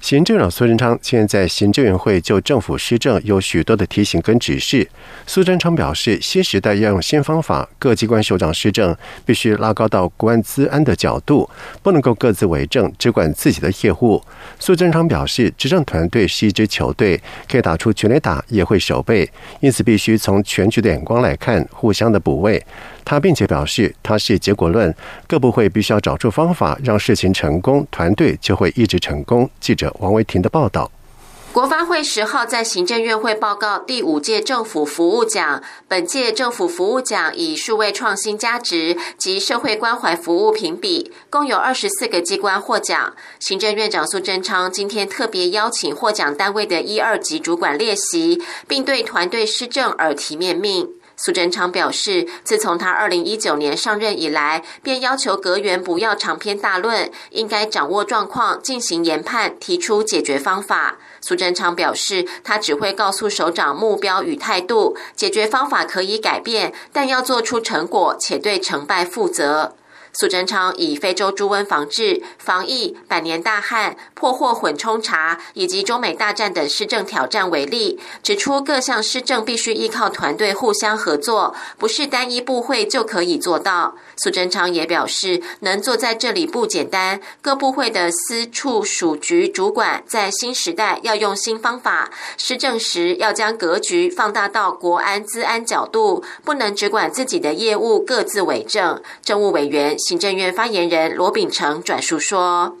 行政长苏贞昌现在行政院会就政府施政有许多的提醒跟指示。苏贞昌表示，新时代要用新方法，各机关首长施政必须拉高到国安资安的角度，不能够各自为政，只管自己的业务。苏贞昌表示，执政团队是一支球队，可以打出全垒打，也会守备，因此必须从全局的眼光来看，互相的补位。他并且表示，他是结果论，各部会必须要找出方法让事情成功，团队就会一直成功。记者王维婷的报道。国发会十号在行政院会报告第五届政府服务奖，本届政府服务奖以数位创新价值及社会关怀服务评比，共有二十四个机关获奖。行政院长苏贞昌今天特别邀请获奖单位的一二级主管列席，并对团队施政耳提面命。苏贞昌表示，自从他二零一九年上任以来，便要求阁员不要长篇大论，应该掌握状况，进行研判，提出解决方法。苏贞昌表示，他只会告诉首长目标与态度，解决方法可以改变，但要做出成果，且对成败负责。苏贞昌以非洲猪瘟防治、防疫、百年大旱、破获混冲茶以及中美大战等施政挑战为例，指出各项施政必须依靠团队互相合作，不是单一部会就可以做到。苏贞昌也表示，能坐在这里不简单，各部会的司处属局主管在新时代要用新方法，施政时要将格局放大到国安、资安角度，不能只管自己的业务，各自为政。政务委员。行政院发言人罗秉成转述说：“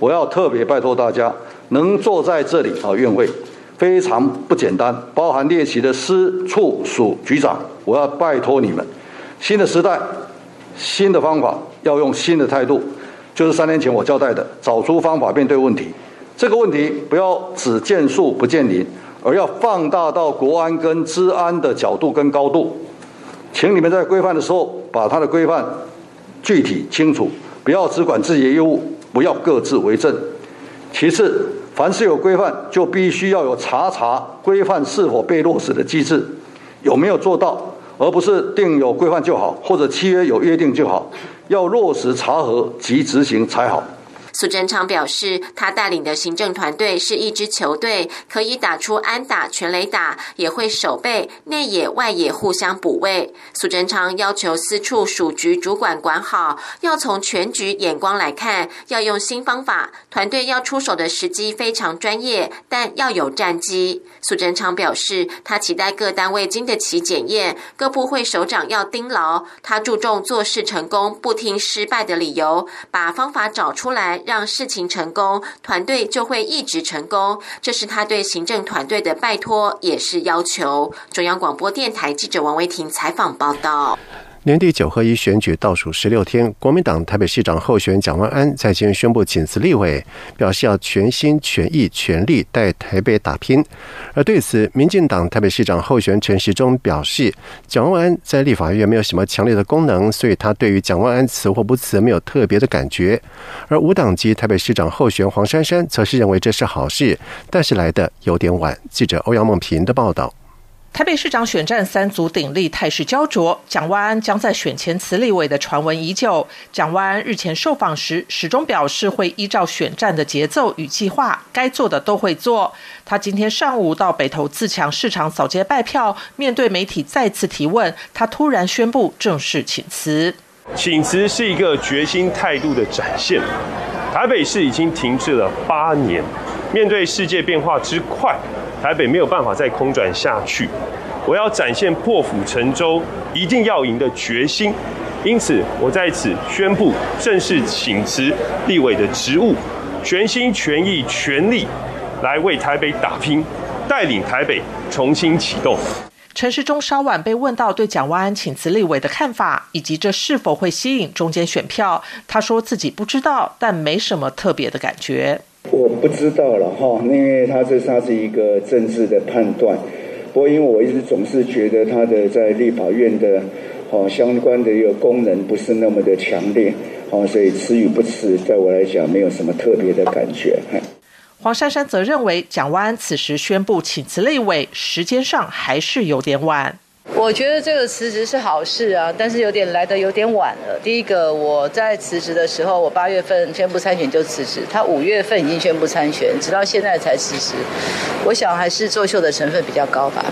我要特别拜托大家，能坐在这里啊，院会非常不简单，包含列席的司处署局长，我要拜托你们，新的时代，新的方法，要用新的态度，就是三年前我交代的，找出方法面对问题。这个问题不要只见树不见林，而要放大到国安跟治安的角度跟高度，请你们在规范的时候，把它的规范。”具体清楚，不要只管自己的业务，不要各自为政。其次，凡是有规范，就必须要有查查规范是否被落实的机制，有没有做到，而不是定有规范就好，或者契约有约定就好，要落实查核及执行才好。苏贞昌表示，他带领的行政团队是一支球队，可以打出安打、全垒打，也会守备，内野、外野互相补位。苏贞昌要求四处属局主管管好，要从全局眼光来看，要用新方法，团队要出手的时机非常专业，但要有战机。苏贞昌表示，他期待各单位经得起检验，各部会首长要盯牢。他注重做事成功，不听失败的理由，把方法找出来。让事情成功，团队就会一直成功。这是他对行政团队的拜托，也是要求。中央广播电台记者王维婷采访报道。年底九合一选举倒数十六天，国民党台北市长候选蒋万安在今宣布请辞立委，表示要全心全意全力带台北打拼。而对此，民进党台北市长候选陈时中表示，蒋万安在立法院没有什么强烈的功能，所以他对于蒋万安辞或不辞没有特别的感觉。而无党籍台北市长候选黄珊珊则是认为这是好事，但是来的有点晚。记者欧阳梦平的报道。台北市长选战三足鼎立，态势焦灼。蒋万安将在选前辞立委的传闻已久。蒋万安日前受访时，始终表示会依照选战的节奏与计划，该做的都会做。他今天上午到北投自强市场扫街拜票，面对媒体再次提问，他突然宣布正式请辞。请辞是一个决心态度的展现。台北市已经停滞了八年，面对世界变化之快。台北没有办法再空转下去，我要展现破釜沉舟、一定要赢的决心。因此，我在此宣布正式请辞立委的职务，全心全意、全力来为台北打拼，带领台北重新启动。陈时中稍晚被问到对蒋万安请辞立委的看法，以及这是否会吸引中间选票，他说自己不知道，但没什么特别的感觉。我不知道了哈，因为他这他是一个政治的判断。不过因为我一直总是觉得他的在立法院的哦，相关的一个功能不是那么的强烈，哦，所以辞与不辞，在我来讲没有什么特别的感觉。黄珊珊则认为，蒋万安此时宣布请辞立委，时间上还是有点晚。我觉得这个辞职是好事啊，但是有点来得有点晚了。第一个，我在辞职的时候，我八月份宣布参选就辞职，他五月份已经宣布参选，直到现在才辞职，我想还是作秀的成分比较高吧。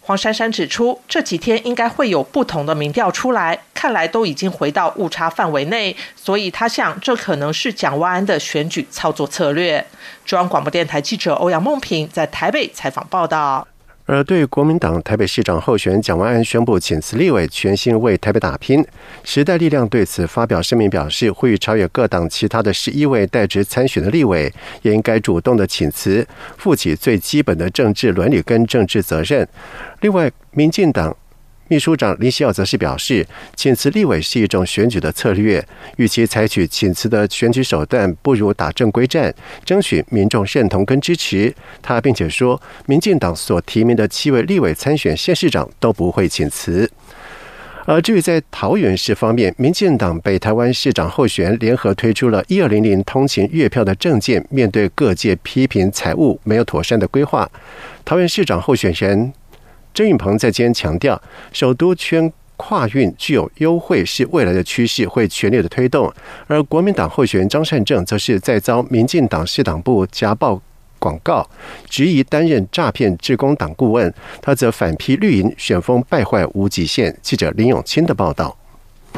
黄珊珊指出，这几天应该会有不同的民调出来，看来都已经回到误差范围内，所以他想这可能是蒋万安的选举操作策略。中央广播电台记者欧阳梦平在台北采访报道。而对国民党台北市长候选蒋万安宣布请辞立委，全心为台北打拼。时代力量对此发表声明，表示呼吁超越各党其他的十一位代职参选的立委，也应该主动的请辞，负起最基本的政治伦理跟政治责任。另外，民进党。秘书长林希耀则是表示，请辞立委是一种选举的策略，与其采取请辞的选举手段，不如打正规战，争取民众认同跟支持。他并且说，民进党所提名的七位立委参选县市长都不会请辞。而至于在桃园市方面，民进党北台湾市长候选联合推出了一二零零通勤月票的证件，面对各界批评财务没有妥善的规划，桃园市长候选人。郑运鹏在今天强调，首都圈跨运具有优惠是未来的趋势，会全力的推动。而国民党候选人张善政则是在遭民进党市党部夹报广告，质疑担任诈骗志工党顾问，他则反批绿营旋风败坏无极限。记者林永清的报道。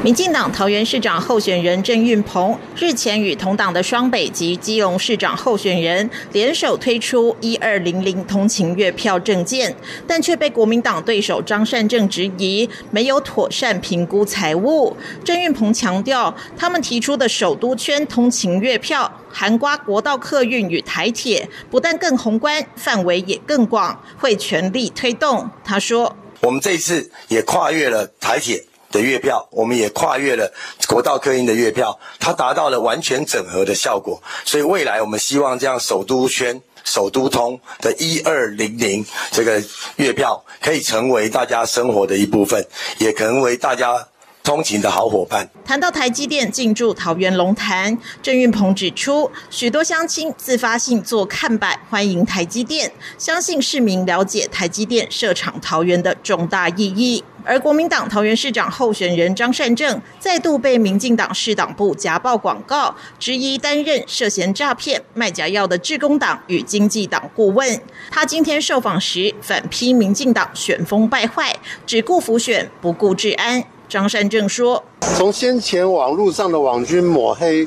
民进党桃园市长候选人郑运鹏日前与同党的双北及基隆市长候选人联手推出一二零零通勤月票证件，但却被国民党对手张善政质疑没有妥善评估财务。郑运鹏强调，他们提出的首都圈通勤月票，含瓜国道客运与台铁，不但更宏观，范围也更广，会全力推动。他说：“我们这一次也跨越了台铁。”的月票，我们也跨越了国道客运的月票，它达到了完全整合的效果。所以未来我们希望这样首都圈、首都通的一二零零这个月票，可以成为大家生活的一部分，也可能为大家。通勤的好伙伴。谈到台积电进驻桃园龙潭，郑运鹏指出，许多乡亲自发性做看板欢迎台积电，相信市民了解台积电设厂桃园的重大意义。而国民党桃园市长候选人张善政再度被民进党市党部夹报广告，质疑担任涉嫌诈骗卖假药的志工党与经济党顾问。他今天受访时反批民进党选风败坏，只顾浮选不顾治安。张善政说：“从先前网络上的网军抹黑，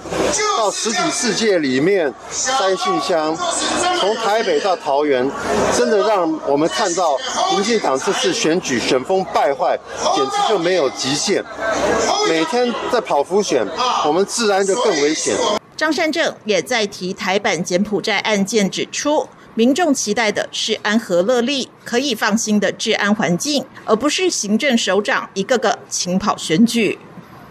到实体世界里面塞信箱，从台北到桃园，真的让我们看到民进党这次选举选风败坏，简直就没有极限。每天在跑浮选，我们自然就更危险。”张善政也在提台版柬埔寨案件，指出。民众期待的是安和乐利可以放心的治安环境，而不是行政首长一个个勤跑选举。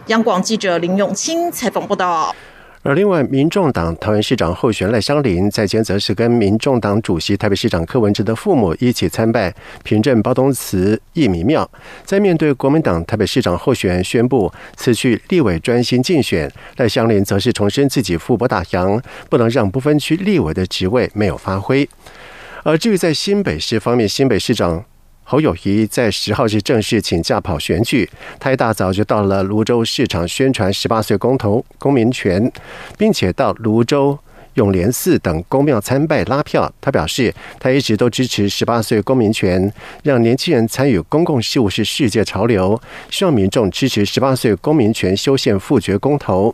央广记者林永清采访报道。而另外，民众党桃园市长候选赖香林在前则是跟民众党主席台北市长柯文哲的父母一起参拜平镇包东祠义民庙。在面对国民党台北市长候选人宣布辞去立委专心竞选，赖香林则是重申自己富博大洋，不能让不分区立委的职位没有发挥。而至于在新北市方面，新北市长。侯友谊在十号是正式请假跑选举，他一大早就到了泸州市场宣传十八岁公投公民权，并且到泸州。永联寺等公庙参拜拉票，他表示，他一直都支持十八岁公民权，让年轻人参与公共事务是世界潮流，希望民众支持十八岁公民权修宪复决公投。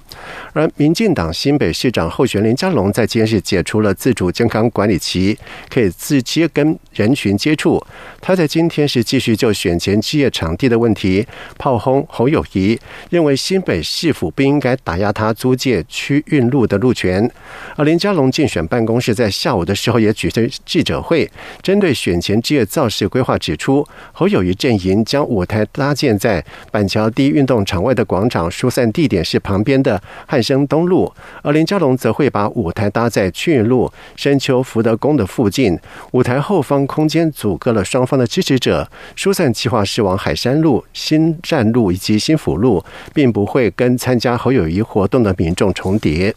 而民进党新北市长候选林佳龙在今日解除了自主健康管理期，可以直接跟人群接触。他在今天是继续就选前置业场地的问题炮轰侯友谊，认为新北市府不应该打压他租借区运路的路权。而林。林佳龙竞选办公室在下午的时候也举行记者会，针对选前之夜造势规划指出，侯友谊阵营将舞台搭建在板桥第一运动场外的广场，疏散地点是旁边的汉生东路；而林佳龙则会把舞台搭在曲运路、深秋福德宫的附近，舞台后方空间阻隔了双方的支持者，疏散计划是往海山路、新站路以及新府路，并不会跟参加侯友谊活动的民众重叠。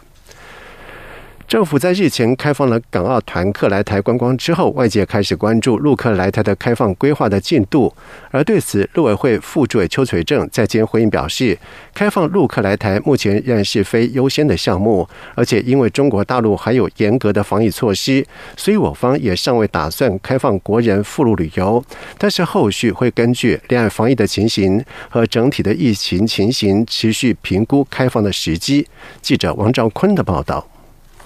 政府在日前开放了港澳团客来台观光之后，外界开始关注陆客来台的开放规划的进度。而对此，陆委会副主委邱垂正在今回应表示，开放陆客来台目前仍然是非优先的项目，而且因为中国大陆还有严格的防疫措施，所以我方也尚未打算开放国人赴陆旅游。但是后续会根据两岸防疫的情形和整体的疫情情形，持续评估开放的时机。记者王兆坤的报道。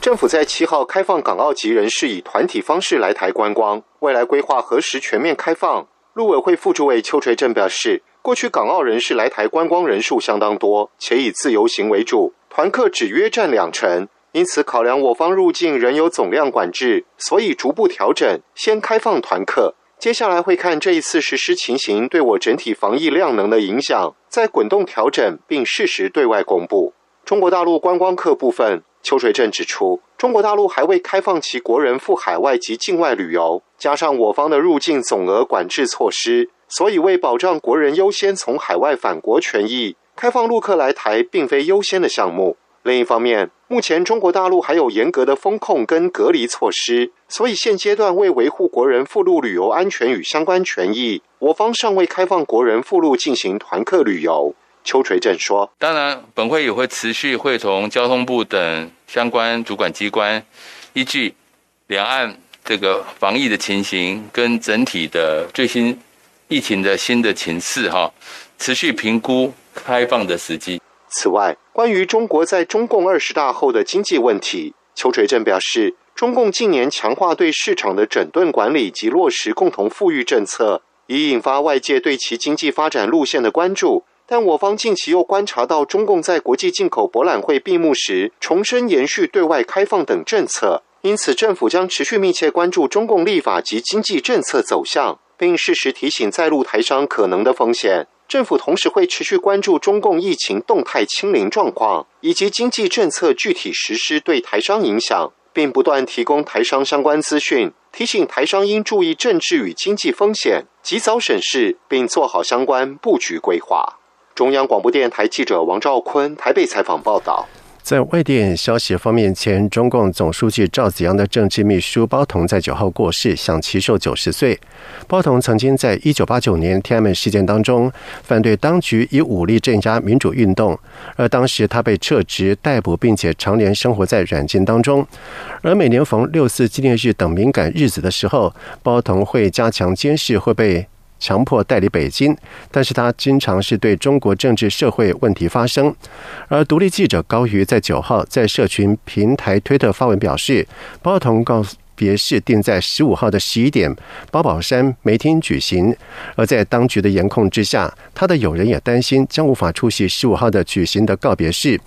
政府在七号开放港澳籍人士以团体方式来台观光，未来规划何时全面开放？陆委会副主委邱垂正表示，过去港澳人士来台观光人数相当多，且以自由行为主，团客只约占两成，因此考量我方入境仍有总量管制，所以逐步调整，先开放团客。接下来会看这一次实施情形对我整体防疫量能的影响，再滚动调整，并适时对外公布。中国大陆观光客部分。邱垂正指出，中国大陆还未开放其国人赴海外及境外旅游，加上我方的入境总额管制措施，所以为保障国人优先从海外返国权益，开放陆客来台并非优先的项目。另一方面，目前中国大陆还有严格的风控跟隔离措施，所以现阶段为维护国人赴陆旅游安全与相关权益，我方尚未开放国人赴陆进行团客旅游。邱垂正说：“当然，本会也会持续会同交通部等相关主管机关，依据两岸这个防疫的情形跟整体的最新疫情的新的情势，哈，持续评估开放的时机。此外，关于中国在中共二十大后的经济问题，邱垂正表示，中共近年强化对市场的整顿管理及落实共同富裕政策，已引发外界对其经济发展路线的关注。”但我方近期又观察到，中共在国际进口博览会闭幕时重申延续对外开放等政策，因此政府将持续密切关注中共立法及经济政策走向，并适时提醒在陆台商可能的风险。政府同时会持续关注中共疫情动态清零状况以及经济政策具体实施对台商影响，并不断提供台商相关资讯，提醒台商应注意政治与经济风险，及早审视并做好相关布局规划。中央广播电台记者王兆坤台北采访报道。在外电消息方面，前中共总书记赵紫阳的政治秘书包同在九号过世，享其寿九十岁。包同曾经在一九八九年天安门事件当中反对当局以武力镇压民主运动，而当时他被撤职、逮捕，并且常年生活在软禁当中。而每年逢六四纪念日等敏感日子的时候，包同会加强监视，会被。强迫代理北京，但是他经常是对中国政治社会问题发声。而独立记者高瑜在九号在社群平台推特发文表示，包同告诉。别是定在十五号的十一点，包宝山梅厅举行。而在当局的严控之下，他的友人也担心将无法出席十五号的举行的告别式。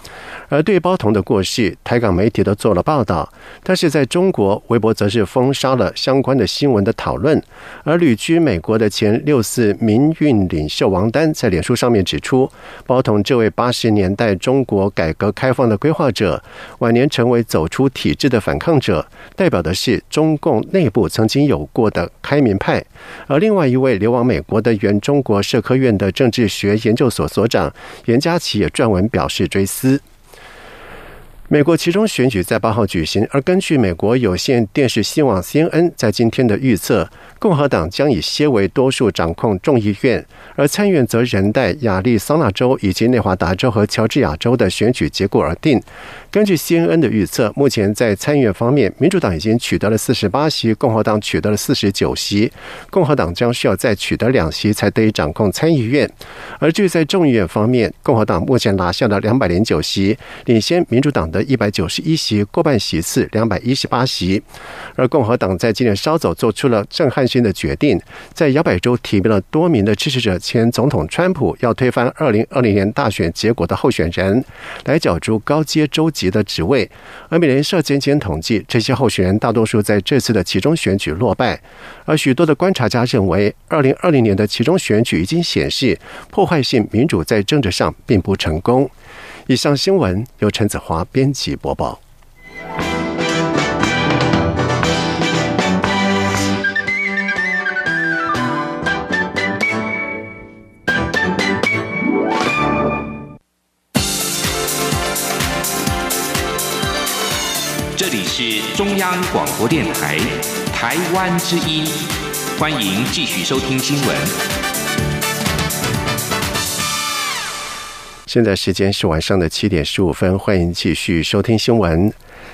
而对包同的过世，台港媒体都做了报道，但是在中国，微博则是封杀了相关的新闻的讨论。而旅居美国的前六四民运领袖王丹在脸书上面指出，包同这位八十年代中国改革开放的规划者，晚年成为走出体制的反抗者，代表的是。中共内部曾经有过的开明派，而另外一位流亡美国的原中国社科院的政治学研究所所长严家琪也撰文表示追思。美国其中选举在八号举行，而根据美国有线电视新闻 CNN 在今天的预测，共和党将以些为多数掌控众议院，而参院则仍待亚利桑那州以及内华达州和乔治亚州的选举结果而定。根据 CNN 的预测，目前在参议院方面，民主党已经取得了四十八席，共和党取得了四十九席，共和党将需要再取得两席才得以掌控参议院。而据在众议院方面，共和党目前拿下了两百零九席，领先民主党。的一百九十一席，过半席次两百一十八席。而共和党在今年稍早做出了震撼性的决定，在摇摆州提名了多名的支持者，前总统川普要推翻二零二零年大选结果的候选人，来角逐高阶州级的职位。而美联社先前统计，这些候选人大多数在这次的其中选举落败。而许多的观察家认为，二零二零年的其中选举已经显示，破坏性民主在政治上并不成功。以上新闻由陈子华编辑播报。中央广播电台台湾之音，欢迎继续收听新闻。现在时间是晚上的七点十五分，欢迎继续收听新闻。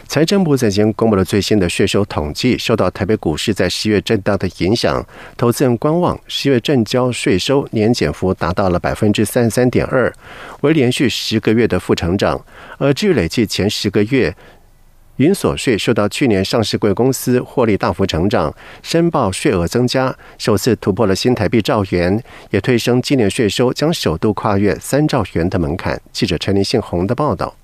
财政部在今天公布了最新的税收统计，受到台北股市在十月震荡的影响，投资人观望十月正交税收年减幅达到了百分之三十三点二，为连续十个月的负成长。而至于累计前十个月。云所税受到去年上市贵公司获利大幅成长，申报税额增加，首次突破了新台币兆元，也推升今年税收将首度跨越三兆元的门槛。记者陈林信洪的报道。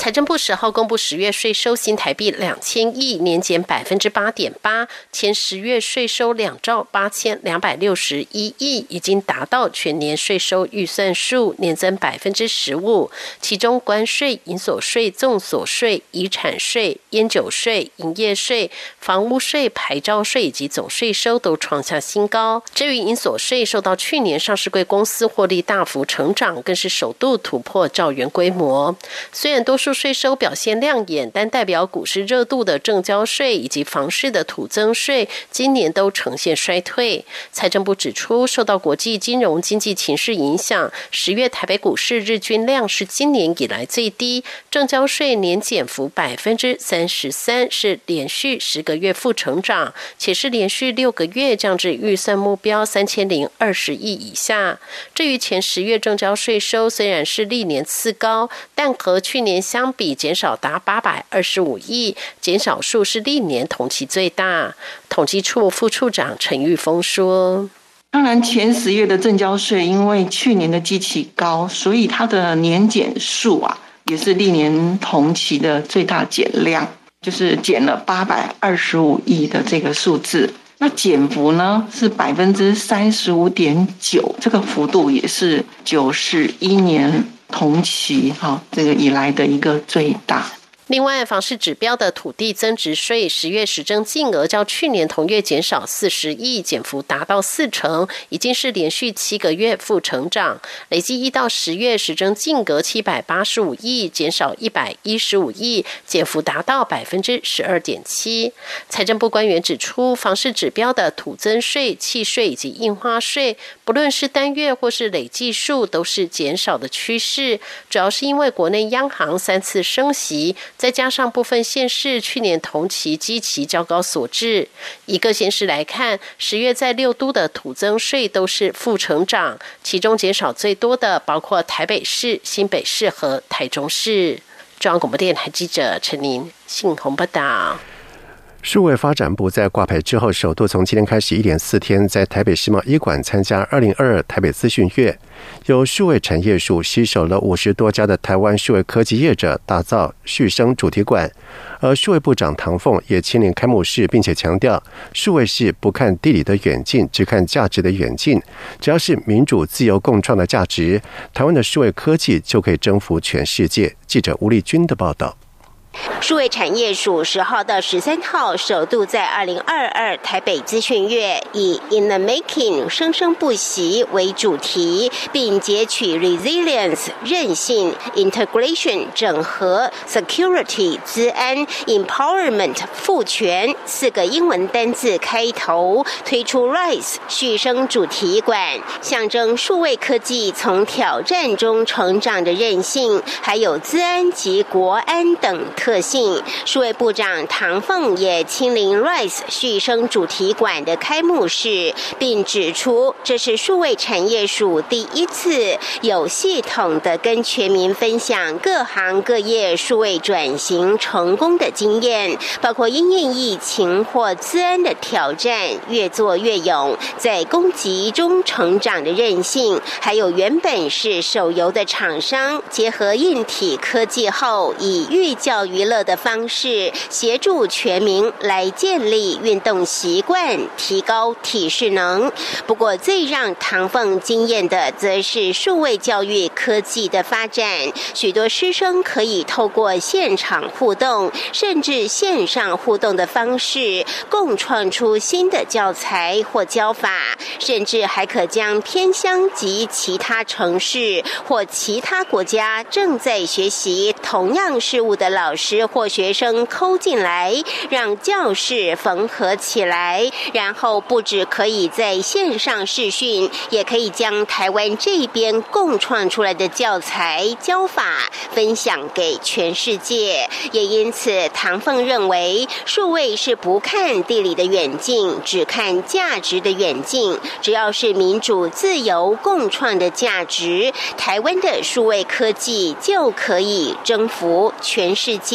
财政部十号公布十月税收新台币两千亿，年减百分之八点八。前十月税收两兆八千两百六十一亿，已经达到全年税收预算数，年增百分之十五。其中关税、银所税、重所税、遗产税、烟酒税、营业税、房屋税、牌照税以及总税收都创下新高。至于银所税，受到去年上市贵公司获利大幅成长，更是首度突破兆元规模。虽然多数税收表现亮眼，但代表股市热度的正交税以及房市的土增税，今年都呈现衰退。财政部指出，受到国际金融经济情势影响，十月台北股市日均量是今年以来最低，正交税年减幅百分之三十三，是连续十个月负成长，且是连续六个月降至预算目标三千零二十亿以下。至于前十月正交税收，虽然是历年次高，但和去年相相比减少达八百二十五亿，减少数是历年同期最大。统计处副处长陈玉峰说：“当然，前十月的正交税因为去年的基期高，所以它的年减数啊，也是历年同期的最大减量，就是减了八百二十五亿的这个数字。那减幅呢是百分之三十五点九，这个幅度也是九十一年。”同期哈，这个以来的一个最大。另外，房市指标的土地增值税十月实征净额较去年同月减少四十亿，减幅达到四成，已经是连续七个月负成长。累计一到十月实征净额七百八十五亿，减少一百一十五亿，减幅达到百分之十二点七。财政部官员指出，房市指标的土增税、契税以及印花税，不论是单月或是累计数，都是减少的趋势，主要是因为国内央行三次升息。再加上部分县市去年同期基期较高所致，一个县市来看，十月在六都的土增税都是负成长，其中减少最多的包括台北市、新北市和台中市。中央广播电台记者陈琳信鸿报道。数位发展部在挂牌之后，首度从今天开始一连四天，在台北世贸医馆参加二零二二台北资讯月，由数位产业署携手了五十多家的台湾数位科技业者打造续生主题馆，而数位部长唐凤也亲临开幕式，并且强调，数位是不看地理的远近，只看价值的远近，只要是民主自由共创的价值，台湾的数位科技就可以征服全世界。记者吴丽君的报道。数位产业署十号到十三号首度在二零二二台北资讯月以 In the Making 生生不息为主题，并截取 Resilience 韧性、Integration 整合、Security 资安、Empowerment 赋权四个英文单字开头，推出 Rise 续生主题馆，象征数位科技从挑战中成长的韧性，还有资安及国安等特。性。数位部长唐凤也亲临 Rise 续生主题馆的开幕式，并指出这是数位产业署第一次有系统的跟全民分享各行各业数位转型成功的经验，包括因应疫情或资安的挑战，越做越勇，在攻击中成长的韧性，还有原本是手游的厂商结合硬体科技后，以寓教娱乐的方式协助全民来建立运动习惯，提高体适能。不过，最让唐凤惊艳的，则是数位教育科技的发展，许多师生可以透过现场互动，甚至线上互动的方式，共创出新的教材或教法，甚至还可将偏乡及其他城市或其他国家正在学习同样事物的老师师或学生抠进来，让教室缝合起来，然后不止可以在线上视讯，也可以将台湾这边共创出来的教材教法分享给全世界。也因此，唐凤认为，数位是不看地理的远近，只看价值的远近。只要是民主、自由、共创的价值，台湾的数位科技就可以征服全世界。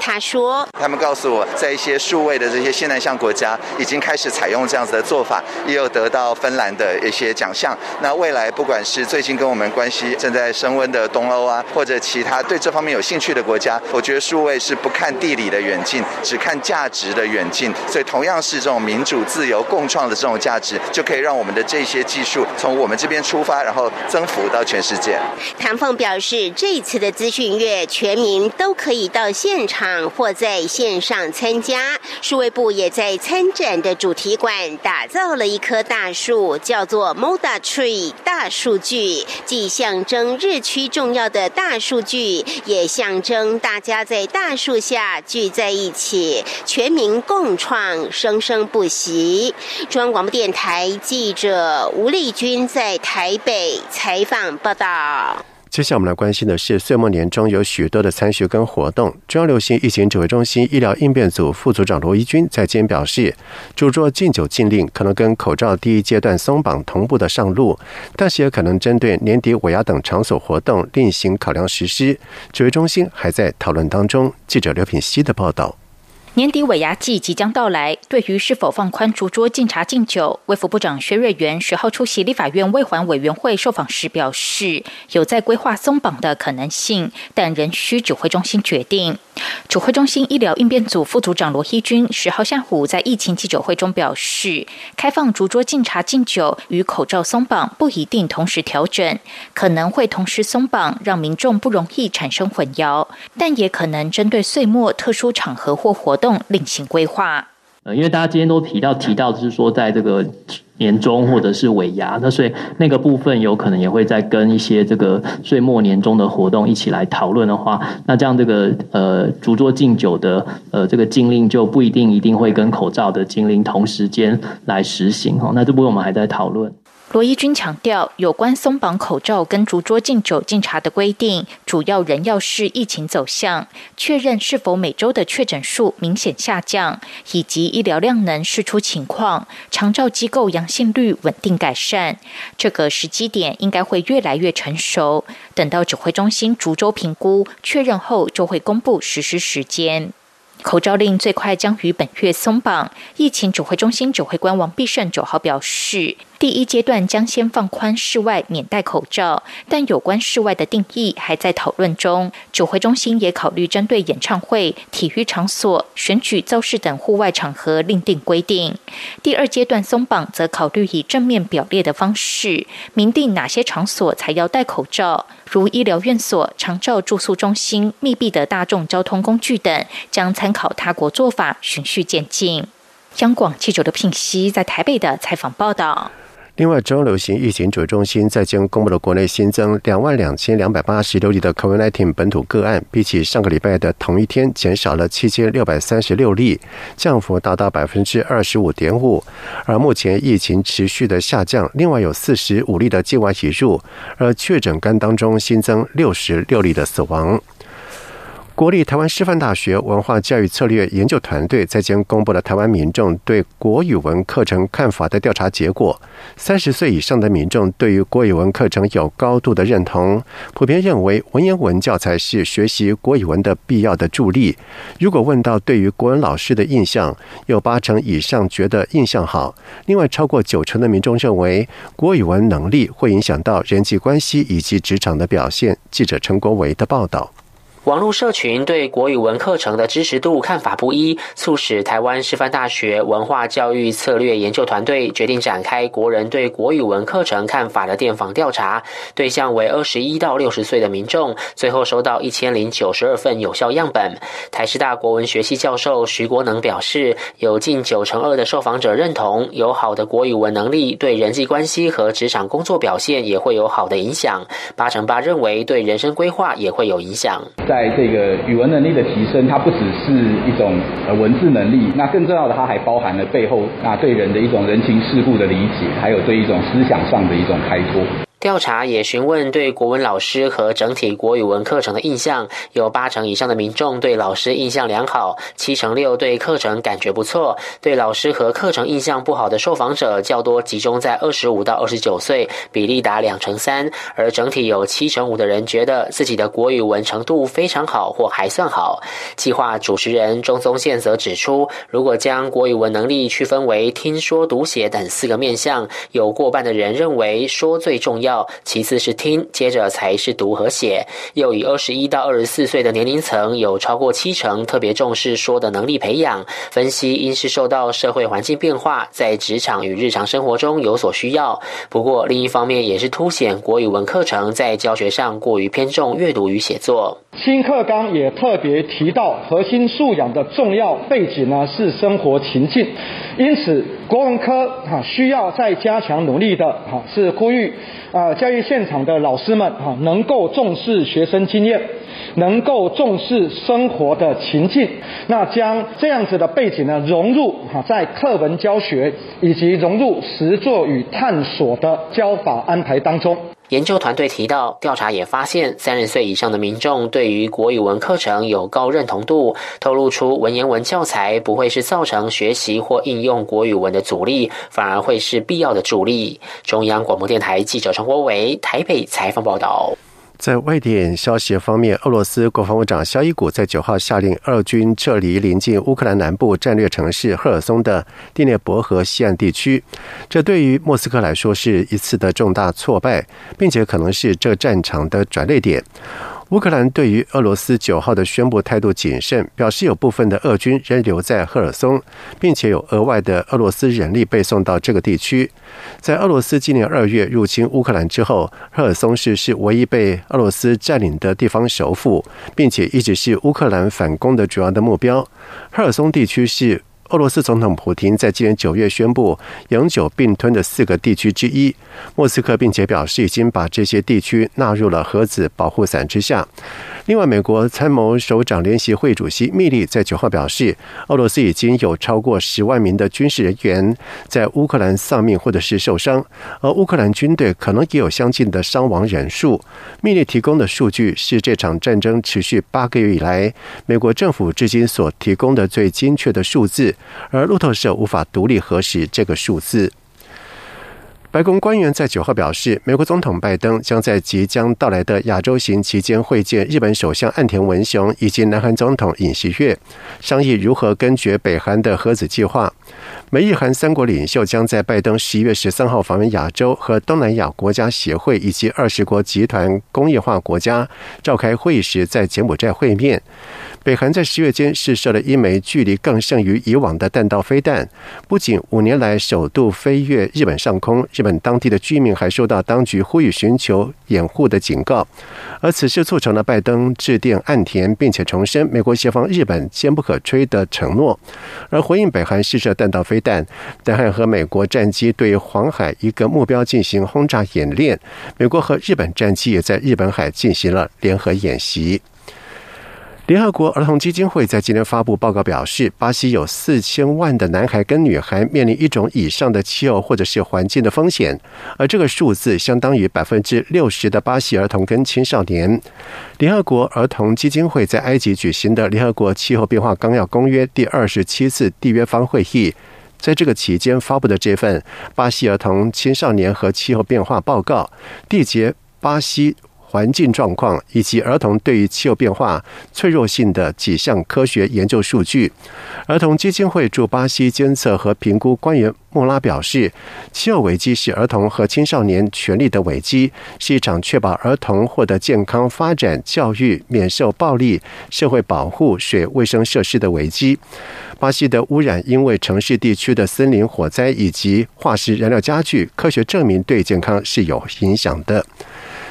他说：“他们告诉我在一些数位的这些现代向国家，已经开始采用这样子的做法，也有得到芬兰的一些奖项。那未来，不管是最近跟我们关系正在升温的东欧啊，或者其他对这方面有兴趣的国家，我觉得数位是不看地理的远近，只看价值的远近。所以，同样是这种民主、自由、共创的这种价值，就可以让我们的这些技术从我们这边出发，然后征服到全世界。”唐凤表示，这一次的资讯月，全民都可以到现场或在线上参加。数位部也在参展的主题馆打造了一棵大树，叫做 Moda Tree 大数据，既象征日趋重要的大数据，也象征大家在大树下聚在一起，全民共创，生生不息。中央广播电台记者吴丽君在台北采访报道。接下来我们来关心的是，岁末年中有许多的参学跟活动。中央流行疫情指挥中心医疗应变组副组长罗一军在今天表示，主做禁酒禁令可能跟口罩第一阶段松绑同步的上路，但是也可能针对年底尾牙等场所活动另行考量实施。指挥中心还在讨论当中。记者刘品希的报道。年底尾牙季即将到来，对于是否放宽烛桌敬茶敬酒，卫福部长薛瑞元十号出席立法院卫环委员会受访时表示，有在规划松绑的可能性，但仍需指挥中心决定。指挥中心医疗应变组副组长罗希军十号下午在疫情记者会中表示，开放烛桌敬茶敬酒与口罩松绑不一定同时调整，可能会同时松绑，让民众不容易产生混淆，但也可能针对岁末特殊场合或活动。另行规划。呃，因为大家今天都提到提到，就是说在这个年终或者是尾牙，那所以那个部分有可能也会在跟一些这个岁末年终的活动一起来讨论的话，那这样这个呃烛桌敬酒的呃这个禁令就不一定一定会跟口罩的禁令同时间来实行哈。那这部分我们还在讨论。罗伊军强调，有关松绑口罩跟逐桌敬酒敬茶的规定，主要仍要视疫情走向，确认是否每周的确诊数明显下降，以及医疗量能释出情况，长照机构阳性率稳定改善。这个时机点应该会越来越成熟。等到指挥中心逐周评估确认后，就会公布实施时间。口罩令最快将于本月松绑。疫情指挥中心指挥官王必胜九号表示。第一阶段将先放宽室外免戴口罩，但有关室外的定义还在讨论中。指挥中心也考虑针对演唱会、体育场所、选举造势等户外场合另定规定。第二阶段松绑则考虑以正面表列的方式，明定哪些场所才要戴口罩，如医疗院所、长照住宿中心、密闭的大众交通工具等，将参考他国做法，循序渐进。央广记者刘聘熙在台北的采访报道。另外，中央流行疫情指挥中心在今公布的国内新增两万两千两百八十六例的 COVID-19 本土个案，比起上个礼拜的同一天减少了七千六百三十六例，降幅达到百分之二十五点五。而目前疫情持续的下降，另外有四十五例的境外移入，而确诊肝当中新增六十六例的死亡。国立台湾师范大学文化教育策略研究团队在今公布了台湾民众对国语文课程看法的调查结果。三十岁以上的民众对于国语文课程有高度的认同，普遍认为文言文教材是学习国语文的必要的助力。如果问到对于国文老师的印象，有八成以上觉得印象好。另外，超过九成的民众认为国语文能力会影响到人际关系以及职场的表现。记者陈国维的报道。网络社群对国语文课程的支持度看法不一，促使台湾师范大学文化教育策略研究团队决定展开国人对国语文课程看法的电访调查，对象为二十一到六十岁的民众。最后收到一千零九十二份有效样本。台师大国文学系教授徐国能表示，有近九成二的受访者认同，有好的国语文能力对人际关系和职场工作表现也会有好的影响。八成八认为对人生规划也会有影响。在这个语文能力的提升，它不只是一种文字能力，那更重要的，它还包含了背后那对人的一种人情世故的理解，还有对一种思想上的一种开拓。调查也询问对国文老师和整体国语文课程的印象，有八成以上的民众对老师印象良好，七成六对课程感觉不错。对老师和课程印象不好的受访者较多，集中在二十五到二十九岁，比例达两成三。而整体有七成五的人觉得自己的国语文程度非常好或还算好。计划主持人钟宗宪则指出，如果将国语文能力区分为听说读写等四个面向，有过半的人认为说最重要。其次是听，接着才是读和写。又以二十一到二十四岁的年龄层，有超过七成特别重视说的能力培养。分析因是受到社会环境变化，在职场与日常生活中有所需要。不过另一方面，也是凸显国语文课程在教学上过于偏重阅读与写作。新课纲也特别提到，核心素养的重要背景呢是生活情境。因此，国文科哈需要再加强努力的哈是呼吁。啊，教育现场的老师们哈，能够重视学生经验，能够重视生活的情境，那将这样子的背景呢融入哈在课文教学以及融入实作与探索的教法安排当中。研究团队提到，调查也发现，三十岁以上的民众对于国语文课程有高认同度，透露出文言文教材不会是造成学习或应用国语文的阻力，反而会是必要的助力。中央广播电台记者陈国伟台北采访报道。在外电消息方面，俄罗斯国防部长肖伊古在九号下令俄军撤离临近乌克兰南部战略城市赫尔松的第聂伯河西岸地区。这对于莫斯科来说是一次的重大挫败，并且可能是这战场的转捩点。乌克兰对于俄罗斯九号的宣布态度谨慎，表示有部分的俄军仍留在赫尔松，并且有额外的俄罗斯人力被送到这个地区。在俄罗斯今年二月入侵乌克兰之后，赫尔松市是唯一被俄罗斯占领的地方首府，并且一直是乌克兰反攻的主要的目标。赫尔松地区是。俄罗斯总统普京在今年九月宣布永久并吞的四个地区之一，莫斯科并且表示已经把这些地区纳入了核子保护伞之下。另外，美国参谋首长联席会主席密利在九号表示，俄罗斯已经有超过十万名的军事人员在乌克兰丧命或者是受伤，而乌克兰军队可能也有相近的伤亡人数。密利提供的数据是这场战争持续八个月以来，美国政府至今所提供的最精确的数字，而路透社无法独立核实这个数字。白宫官员在九号表示，美国总统拜登将在即将到来的亚洲行期间会见日本首相岸田文雄以及南韩总统尹锡悦，商议如何根绝北韩的核子计划。美日韩三国领袖将在拜登十一月十三号访问亚洲和东南亚国家协会以及二十国集团工业化国家召开会议时，在柬埔寨会面。北韩在十月间试射了一枚距离更胜于以往的弹道飞弹，不仅五年来首度飞越日本上空，日本当地的居民还受到当局呼吁寻求掩护的警告。而此事促成了拜登致电岸田，并且重申美国协防日本坚不可摧的承诺。而回应北韩试射弹道飞飞弹，南韩和美国战机对黄海一个目标进行轰炸演练，美国和日本战机也在日本海进行了联合演习。联合国儿童基金会在今天发布报告表示，巴西有四千万的男孩跟女孩面临一种以上的气候或者是环境的风险，而这个数字相当于百分之六十的巴西儿童跟青少年。联合国儿童基金会在埃及举行的联合国气候变化纲要公约第二十七次缔约方会议，在这个期间发布的这份巴西儿童、青少年和气候变化报告，缔结巴西。环境状况以及儿童对于气候变化脆弱性的几项科学研究数据。儿童基金会驻巴西监测和评估官员莫拉表示，气候危机是儿童和青少年权利的危机，是一场确保儿童获得健康发展、教育、免受暴力、社会保护、水卫生设施的危机。巴西的污染因为城市地区的森林火灾以及化石燃料加剧，科学证明对健康是有影响的。